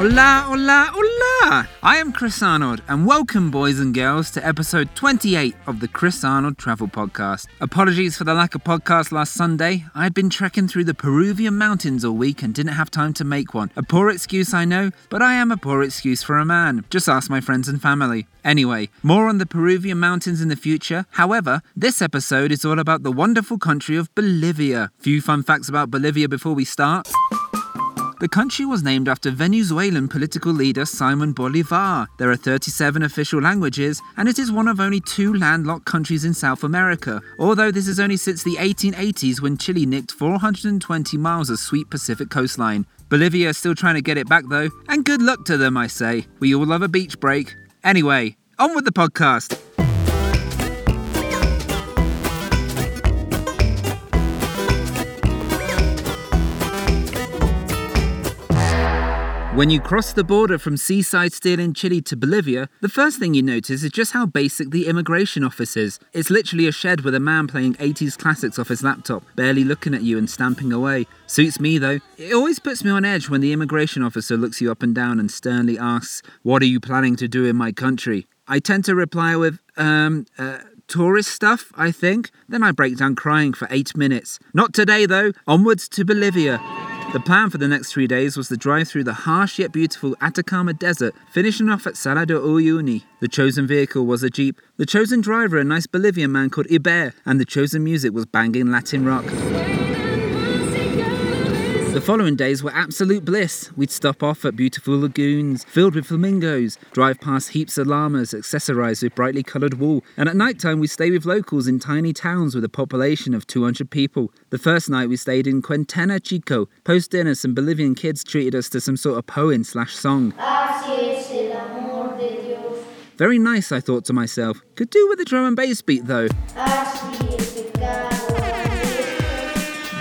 Hola, hola, hola! I am Chris Arnold, and welcome, boys and girls, to episode 28 of the Chris Arnold Travel Podcast. Apologies for the lack of podcast last Sunday. I had been trekking through the Peruvian mountains all week and didn't have time to make one. A poor excuse, I know, but I am a poor excuse for a man. Just ask my friends and family. Anyway, more on the Peruvian mountains in the future. However, this episode is all about the wonderful country of Bolivia. Few fun facts about Bolivia before we start. The country was named after Venezuelan political leader Simon Bolivar. There are 37 official languages, and it is one of only two landlocked countries in South America, although this is only since the 1880s when Chile nicked 420 miles of sweet Pacific coastline. Bolivia is still trying to get it back though, and good luck to them, I say. We all love a beach break. Anyway, on with the podcast. When you cross the border from seaside steel in Chile to Bolivia, the first thing you notice is just how basic the immigration office is. It's literally a shed with a man playing 80s classics off his laptop, barely looking at you and stamping away. Suits me though. It always puts me on edge when the immigration officer looks you up and down and sternly asks, What are you planning to do in my country? I tend to reply with, um, uh, tourist stuff, I think. Then I break down crying for eight minutes. Not today though, onwards to Bolivia. The plan for the next three days was to drive through the harsh yet beautiful Atacama Desert, finishing off at Salar de Uyuni. The chosen vehicle was a Jeep, the chosen driver a nice Bolivian man called Iber, and the chosen music was banging Latin rock. The following days were absolute bliss. We'd stop off at beautiful lagoons filled with flamingos, drive past heaps of llamas accessorized with brightly coloured wool, and at night time we stay with locals in tiny towns with a population of 200 people. The first night we stayed in Quetena Chico. Post dinner, some Bolivian kids treated us to some sort of poem slash song. Very nice, I thought to myself. Could do with a drum and bass beat though.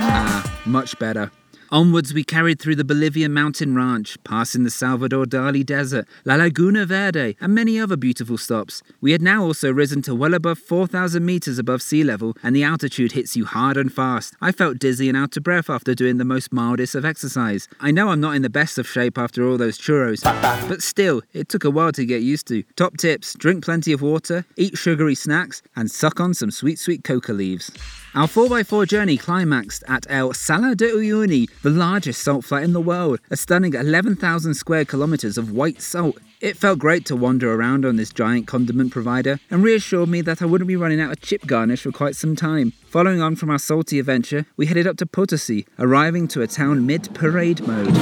Ah, much better. Onwards, we carried through the Bolivian mountain ranch, passing the Salvador Dali Desert, La Laguna Verde, and many other beautiful stops. We had now also risen to well above 4,000 meters above sea level, and the altitude hits you hard and fast. I felt dizzy and out of breath after doing the most mildest of exercise. I know I'm not in the best of shape after all those churros, but still, it took a while to get used to. Top tips drink plenty of water, eat sugary snacks, and suck on some sweet, sweet coca leaves. Our 4x4 journey climaxed at El Salar de Uyuni, the largest salt flat in the world, a stunning 11,000 square kilometers of white salt. It felt great to wander around on this giant condiment provider and reassured me that I wouldn't be running out of chip garnish for quite some time. Following on from our salty adventure, we headed up to Potosi, arriving to a town mid parade mode.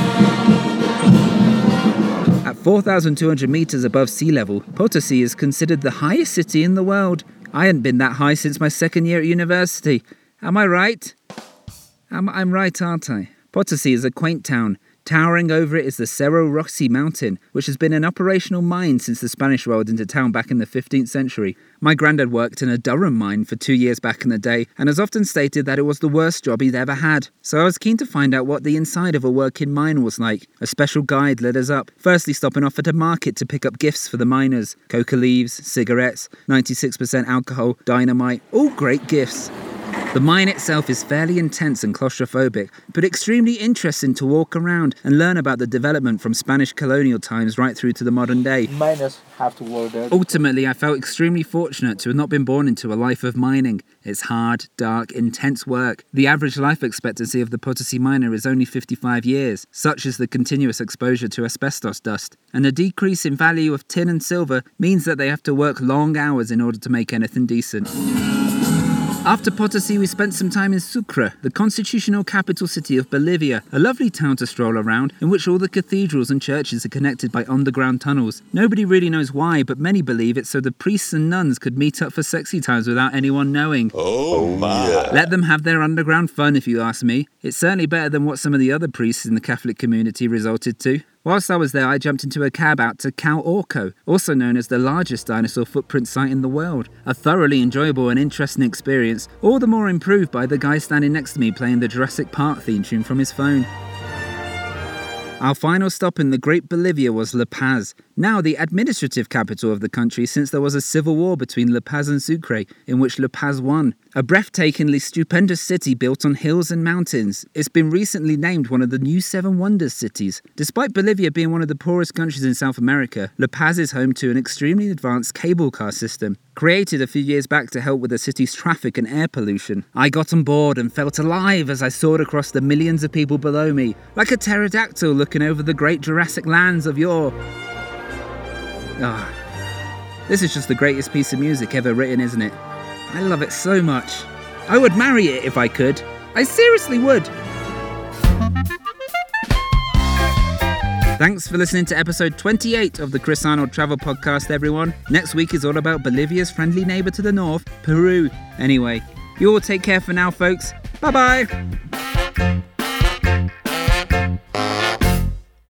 At 4,200 meters above sea level, Potosi is considered the highest city in the world. I hadn't been that high since my second year at university. Am I right? I'm, I'm right, aren't I? Potosi is a quaint town. Towering over it is the Cerro Rico mountain, which has been an operational mine since the Spanish rolled into town back in the 15th century. My granddad worked in a Durham mine for two years back in the day and has often stated that it was the worst job he'd ever had. So I was keen to find out what the inside of a working mine was like. A special guide led us up, firstly stopping off at a market to pick up gifts for the miners coca leaves, cigarettes, 96% alcohol, dynamite, all great gifts. The mine itself is fairly intense and claustrophobic, but extremely interesting to walk around and learn about the development from Spanish colonial times right through to the modern day. Miners have to work there. Ultimately, I felt extremely fortunate to have not been born into a life of mining. It's hard, dark, intense work. The average life expectancy of the Potosi miner is only 55 years. Such is the continuous exposure to asbestos dust. And the decrease in value of tin and silver means that they have to work long hours in order to make anything decent. After Potosi, we spent some time in Sucre, the constitutional capital city of Bolivia, a lovely town to stroll around, in which all the cathedrals and churches are connected by underground tunnels. Nobody really knows why, but many believe it's so the priests and nuns could meet up for sexy times without anyone knowing. Oh my. Oh, Let them have their underground fun, if you ask me. It's certainly better than what some of the other priests in the Catholic community resorted to. Whilst I was there, I jumped into a cab out to Cal Orco, also known as the largest dinosaur footprint site in the world. A thoroughly enjoyable and interesting experience, all the more improved by the guy standing next to me playing the Jurassic Park theme tune from his phone. Our final stop in the Great Bolivia was La Paz, now the administrative capital of the country since there was a civil war between La Paz and Sucre, in which La Paz won. A breathtakingly stupendous city built on hills and mountains, it's been recently named one of the new Seven Wonders cities. Despite Bolivia being one of the poorest countries in South America, La Paz is home to an extremely advanced cable car system, created a few years back to help with the city's traffic and air pollution. I got on board and felt alive as I soared across the millions of people below me, like a pterodactyl looking over the great Jurassic lands of yore. Ah, this is just the greatest piece of music ever written, isn't it? I love it so much. I would marry it if I could. I seriously would. Thanks for listening to episode 28 of the Chris Arnold Travel Podcast, everyone. Next week is all about Bolivia's friendly neighbour to the north, Peru. Anyway, you all take care for now, folks. Bye bye.